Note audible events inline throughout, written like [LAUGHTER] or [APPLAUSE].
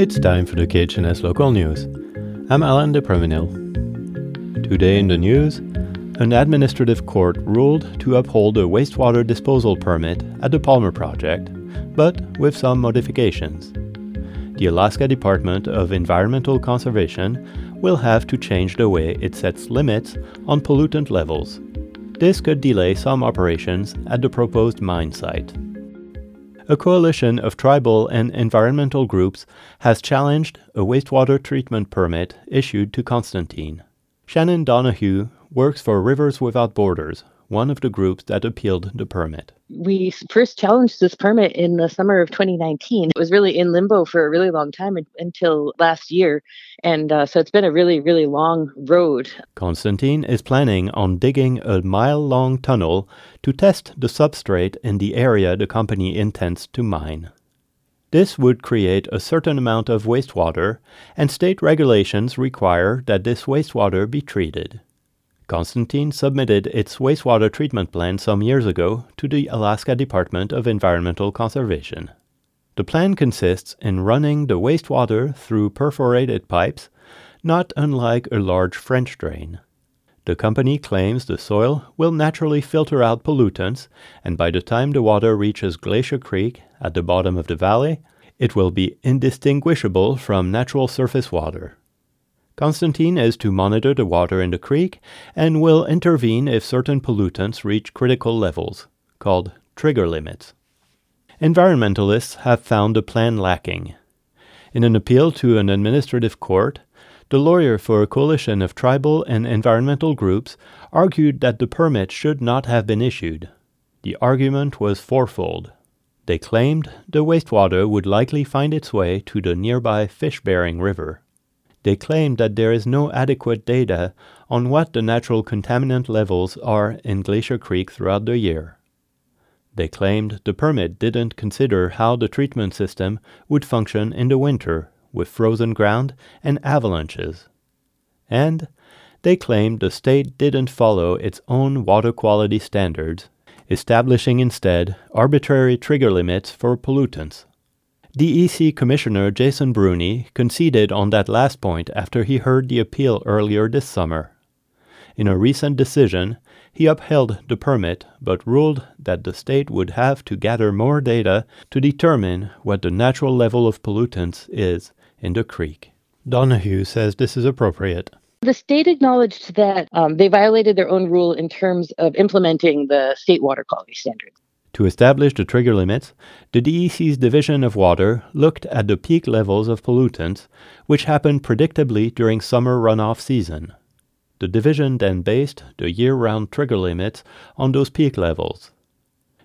It's time for the KHNS local news. I'm Alan de Prevenil. Today in the news, an administrative court ruled to uphold a wastewater disposal permit at the Palmer project, but with some modifications. The Alaska Department of Environmental Conservation will have to change the way it sets limits on pollutant levels. This could delay some operations at the proposed mine site a coalition of tribal and environmental groups has challenged a wastewater treatment permit issued to Constantine. Shannon Donahue works for Rivers Without Borders, one of the groups that appealed the permit. We first challenged this permit in the summer of 2019. It was really in limbo for a really long time until last year. And uh, so it's been a really, really long road. Constantine is planning on digging a mile long tunnel to test the substrate in the area the company intends to mine. This would create a certain amount of wastewater, and state regulations require that this wastewater be treated. Constantine submitted its wastewater treatment plan some years ago to the Alaska Department of Environmental Conservation. The plan consists in running the wastewater through perforated pipes, not unlike a large French drain. The company claims the soil will naturally filter out pollutants, and by the time the water reaches Glacier Creek at the bottom of the valley, it will be indistinguishable from natural surface water. Constantine is to monitor the water in the creek and will intervene if certain pollutants reach critical levels, called trigger limits. Environmentalists have found the plan lacking. In an appeal to an administrative court, the lawyer for a coalition of tribal and environmental groups argued that the permit should not have been issued. The argument was fourfold. They claimed the wastewater would likely find its way to the nearby fish bearing river they claim that there is no adequate data on what the natural contaminant levels are in Glacier Creek throughout the year. They claimed the permit didn't consider how the treatment system would function in the winter with frozen ground and avalanches. And they claimed the state didn't follow its own water quality standards, establishing instead arbitrary trigger limits for pollutants. DEC Commissioner Jason Brune conceded on that last point after he heard the appeal earlier this summer. In a recent decision, he upheld the permit but ruled that the state would have to gather more data to determine what the natural level of pollutants is in the creek. Donahue says this is appropriate. The state acknowledged that um, they violated their own rule in terms of implementing the state water quality standards. To establish the trigger limits, the DEC's Division of Water looked at the peak levels of pollutants, which happen predictably during summer runoff season. The division then based the year round trigger limits on those peak levels.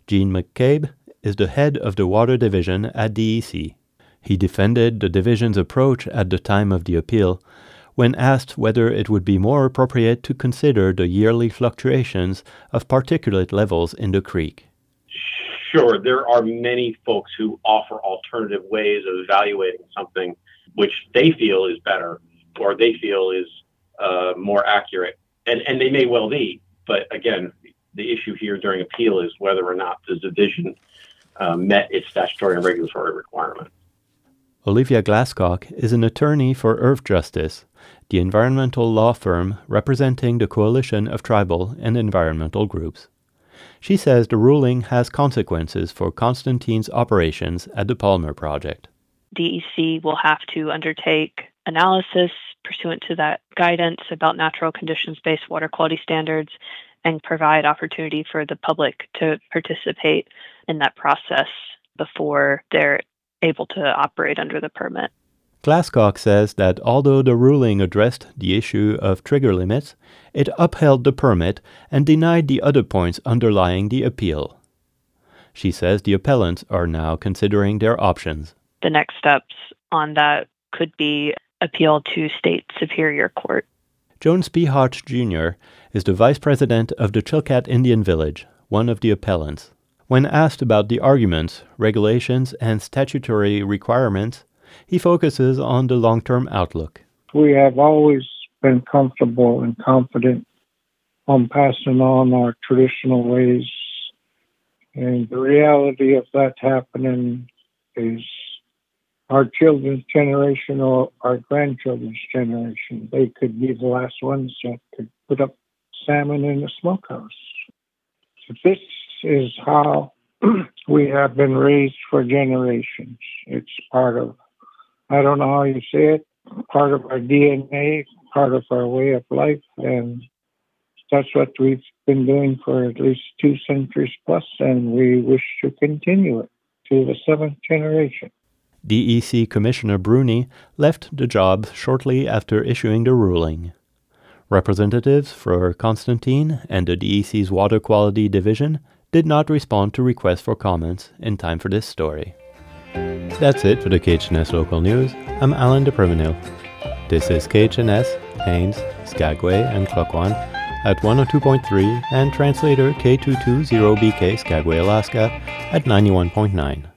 Gene McCabe is the head of the Water Division at DEC. He defended the division's approach at the time of the appeal when asked whether it would be more appropriate to consider the yearly fluctuations of particulate levels in the creek sure, there are many folks who offer alternative ways of evaluating something which they feel is better or they feel is uh, more accurate. And, and they may well be. But again, the issue here during appeal is whether or not the division uh, met its statutory and regulatory requirement. Olivia Glasscock is an attorney for Earthjustice, the environmental law firm representing the coalition of tribal and environmental groups. She says the ruling has consequences for Constantine's operations at the Palmer project. DEC will have to undertake analysis pursuant to that guidance about natural conditions based water quality standards and provide opportunity for the public to participate in that process before they're able to operate under the permit. Glasscock says that although the ruling addressed the issue of trigger limits, it upheld the permit and denied the other points underlying the appeal. She says the appellants are now considering their options. The next steps on that could be appeal to state superior court. Jones P. Hotch Jr. is the vice president of the Chilkat Indian Village, one of the appellants. When asked about the arguments, regulations, and statutory requirements, he focuses on the long term outlook. We have always been comfortable and confident on passing on our traditional ways. And the reality of that happening is our children's generation or our grandchildren's generation. They could be the last ones that could put up salmon in the smokehouse. So this is how [CLEARS THROAT] we have been raised for generations. It's part of, I don't know how you say it, part of our DNA, part of our way of life, and that's what we've been doing for at least two centuries plus, and we wish to continue it to the seventh generation. DEC Commissioner Brune left the job shortly after issuing the ruling. Representatives for Constantine and the DEC's Water Quality Division did not respond to requests for comments in time for this story. That's it for the KHNS Local News. I'm Alan DePrivenil. This is KHNS, Haines, Skagway, and Klukwan at 102.3 and translator K220BK Skagway, Alaska at 91.9.